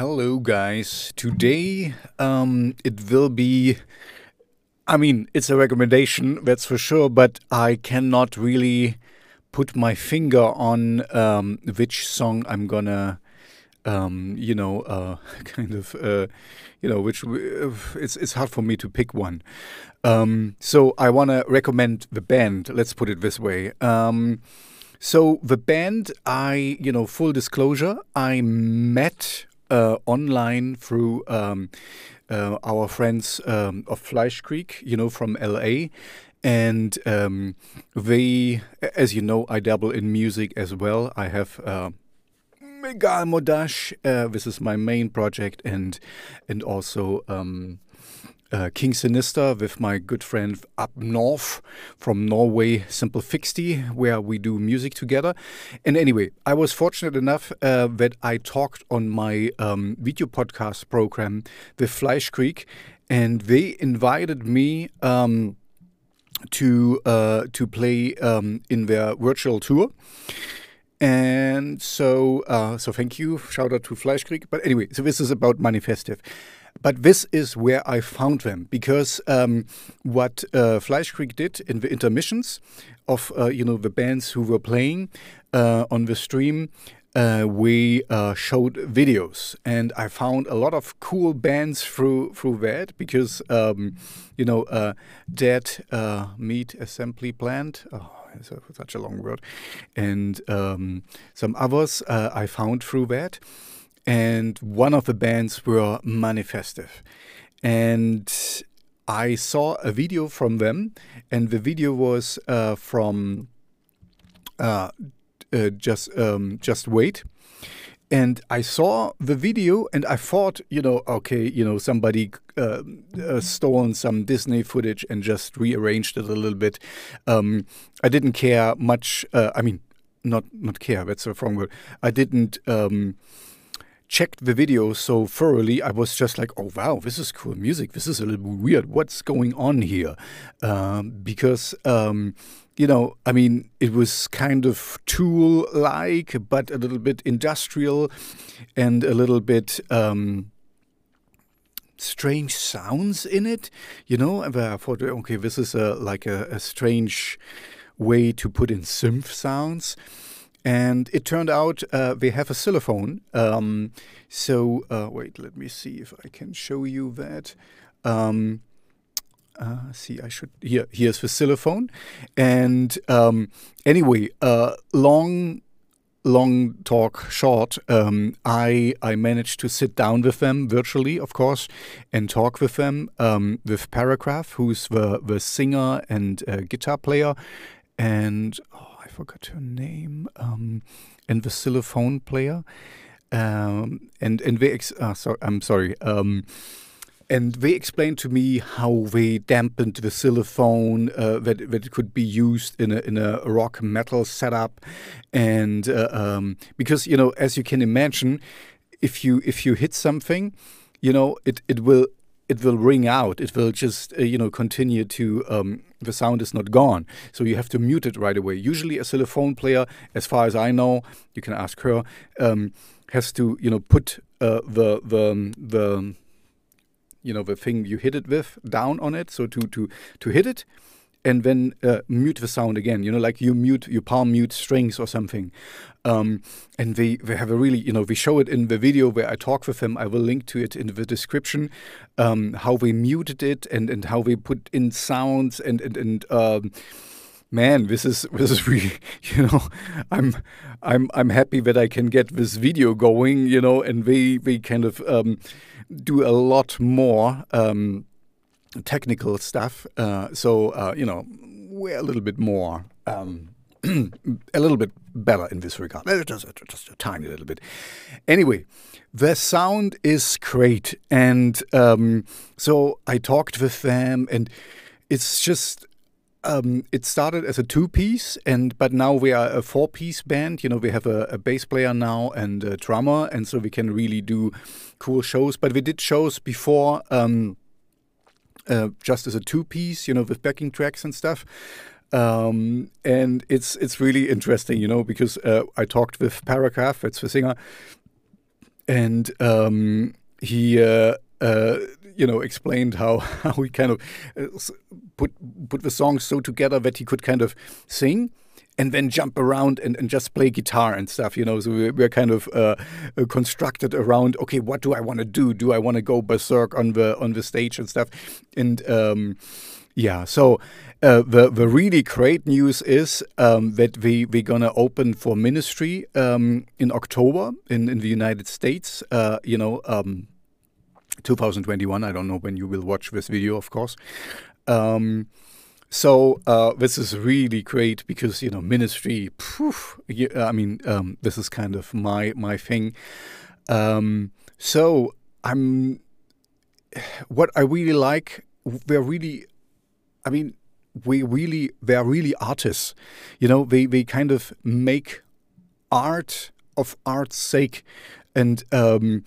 Hello, guys. Today, um, it will be. I mean, it's a recommendation, that's for sure, but I cannot really put my finger on um, which song I'm gonna, um, you know, uh, kind of, uh, you know, which uh, it's it's hard for me to pick one. Um, so I want to recommend the band. Let's put it this way. Um, so the band, I, you know, full disclosure, I met online through um, uh, our friends um, of Fleischkrieg, you know, from LA. And um, they, as you know, I dabble in music as well. I have uh, Megal Modash. Uh, this is my main project, and and also um, uh, King Sinister with my good friend up north from Norway, Simple Fixty, where we do music together. And anyway, I was fortunate enough uh, that I talked on my um, video podcast program with Creek, and they invited me. Um, to uh, to play um, in their virtual tour, and so uh, so thank you, shout out to Fleischkrieg. But anyway, so this is about Manifestive. But this is where I found them because um, what uh, Fleischkrieg did in the intermissions of uh, you know the bands who were playing uh, on the stream, uh, we uh, showed videos, and I found a lot of cool bands through through that because um, you know uh, Dead uh, Meat Assembly Plant. Oh, such a long word, and um, some others uh, I found through that and one of the bands were Manifestive. And I saw a video from them, and the video was uh, from uh, uh, just um, just wait. And I saw the video, and I thought, you know, okay, you know, somebody uh, uh, stolen some Disney footage and just rearranged it a little bit. Um, I didn't care much. Uh, I mean, not not care. That's a wrong word. I didn't. Um, checked the video so thoroughly, I was just like, oh wow, this is cool music. This is a little weird. What's going on here? Um, because, um, you know, I mean, it was kind of tool like, but a little bit industrial and a little bit. Um, strange sounds in it, you know. And I thought, okay, this is a like a, a strange way to put in synth sounds. And it turned out uh, they have a xylophone. Um, so, uh, wait, let me see if I can show you that. Um, uh, see, I should. Here, here's the xylophone. And um, anyway, uh, long, long talk short. Um, I I managed to sit down with them virtually, of course, and talk with them um, with Paragraph, who's the the singer and uh, guitar player, and. Oh, forgot her name, um, and the xylophone player. Um, and and they ex- uh, sorry, I'm sorry. Um, and they explained to me how they dampened the xylophone uh, that that could be used in a in a rock metal setup, and uh, um, because you know as you can imagine, if you if you hit something, you know it it will it will ring out. It will just uh, you know continue to um, the sound is not gone. So you have to mute it right away. Usually, a xylophone player, as far as I know, you can ask her, um, has to you know put uh, the the the you know the thing you hit it with down on it. So to to to hit it, and then uh, mute the sound again. You know, like you mute, you palm mute strings or something. Um, and they, they have a really, you know, we show it in the video where I talk with them. I will link to it in the description, um, how we muted it and, and how we put in sounds and, and, and um, man, this is this is really, you know, I'm I'm I'm happy that I can get this video going, you know, and we we kind of um, do a lot more. Um, technical stuff. Uh, so uh, you know, we're a little bit more. Um, a little bit better in this regard, just, just a tiny little bit. Anyway, the sound is great, and um, so I talked with them, and it's just um, it started as a two-piece, and but now we are a four-piece band. You know, we have a, a, bass player now and a drummer, and so we can really do cool shows. But we did shows before. Um, uh, just as a two piece, you know, with backing tracks and stuff. Um, and it's it's really interesting, you know, because uh, I talked with Paragraph, it's the singer, and um, he. Uh, uh, you know, explained how, how he kind of uh, put put the songs so together that he could kind of sing and then jump around and, and just play guitar and stuff, you know. So we're, we're kind of uh, uh constructed around, okay, what do I want to do? Do I want to go berserk on the on the stage and stuff? And um, yeah, so uh, the the really great news is um, that we we're gonna open for ministry um, in October in in the United States. Uh, you know. Um, 2021. I don't know when you will watch this video, of course. Um, so uh, this is really great because you know ministry. Poof, I mean, um, this is kind of my my thing. Um, so I'm. What I really like, they're really. I mean, we really they're really artists. You know, they they kind of make art of art's sake, and um,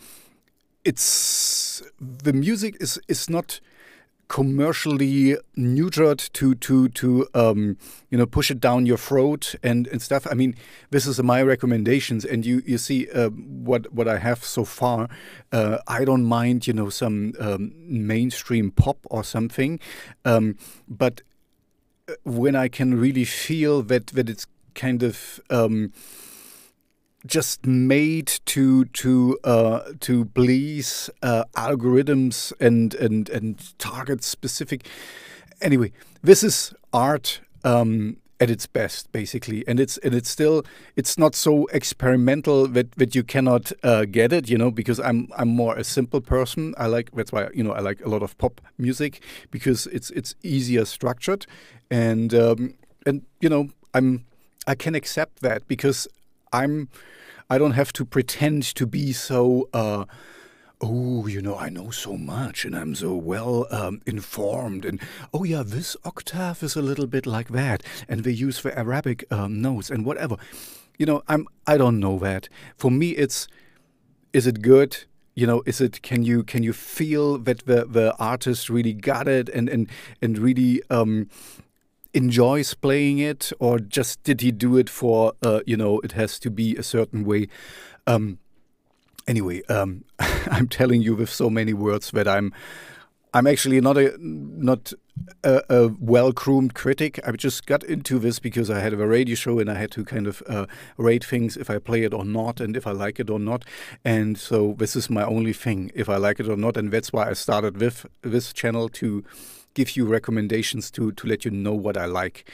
it's the music is is not commercially neutered to to to um, you know push it down your throat and and stuff. I mean, this is my recommendations, and you you see uh, what what I have so far. Uh, I don't mind you know some um, mainstream pop or something, um, but uh, when I can really feel that that it's kind of um, just made to to uh, to please uh, algorithms and and and target specific. Anyway, this is art um, at its best, basically, and it's and it's still it's not so experimental that that you cannot uh, get it, you know, because I'm I'm more a simple person. I like that's why you know I like a lot of pop music because it's it's easier structured, and um, and you know I'm I can accept that because I'm I don't have to pretend to be so. Uh, oh, you know, I know so much and I'm so well um, informed. And oh, yeah, this octave is a little bit like that. And they use the Arabic um, notes and whatever. You know, I'm. I don't know that. For me, it's. Is it good? You know, is it? Can you can you feel that the the artist really got it and and and really um, enjoys playing it, or just did he do it for uh, you know it has to be a certain way? Um, anyway, um, I'm telling you with so many words that I'm I'm actually not a not a, a well groomed critic. I just got into this because I had a radio show and I had to kind of uh, rate things if I play it or not and if I like it or not. And so this is my only thing if I like it or not. And that's why I started with this channel to give you recommendations to to let you know what I like.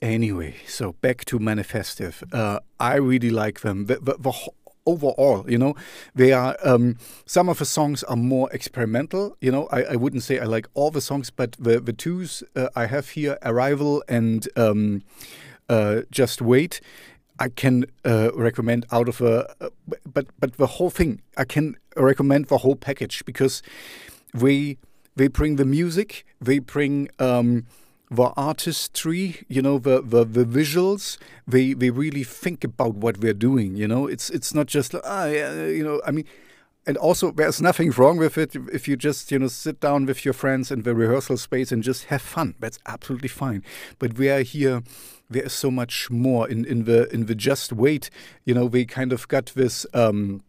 Anyway, so back to Manifestive. Uh, I really like them. The, the, the, overall, you know, they are um, some of the songs are more experimental. You know, I, I wouldn't say I like all the songs, but the the twos uh, I have here, Arrival and um, uh, Just Wait. I can uh, recommend out of a, uh, but but the whole thing I can recommend the whole package because we they bring the music, they bring um, the artistry, you know, the, the, the visuals. They they really think about what we're doing. You know, it's it's not just ah, you know. I mean, and also there's nothing wrong with it if you just you know sit down with your friends in the rehearsal space and just have fun. That's absolutely fine. But we are here. There is so much more in in the in the just wait. You know, we kind of got this. Um,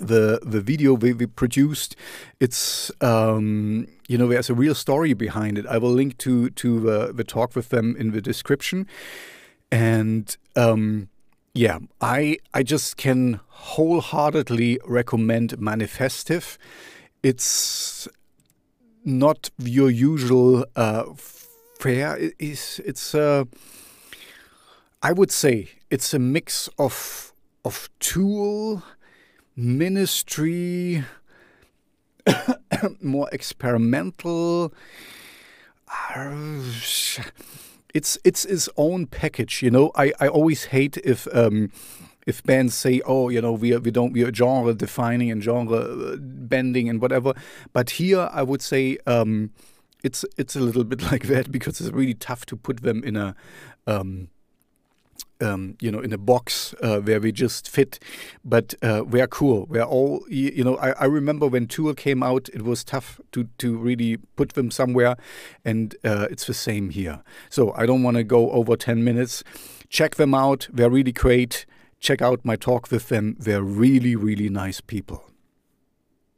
the the video we, we produced it's um, you know there's a real story behind it. I will link to to uh, the talk with them in the description. And um, yeah i i just can wholeheartedly recommend manifestive. It's not your usual uh, fare. It's it's uh, i would say it's a mix of of tool ministry, more experimental. It's it's its own package, you know. I, I always hate if um, if bands say, "Oh, you know, we are, we don't we are genre defining and genre uh, bending and whatever." But here, I would say um, it's it's a little bit like that because it's really tough to put them in a um, um, you know, in a box uh, where we just fit, but uh, we're cool. We're all, you know, I, I, remember when Tool came out, it was tough to, to really put them somewhere, and uh, it's the same here. So I don't want to go over 10 minutes. Check them out. They're really great. check out my talk with them. They're really, really nice people.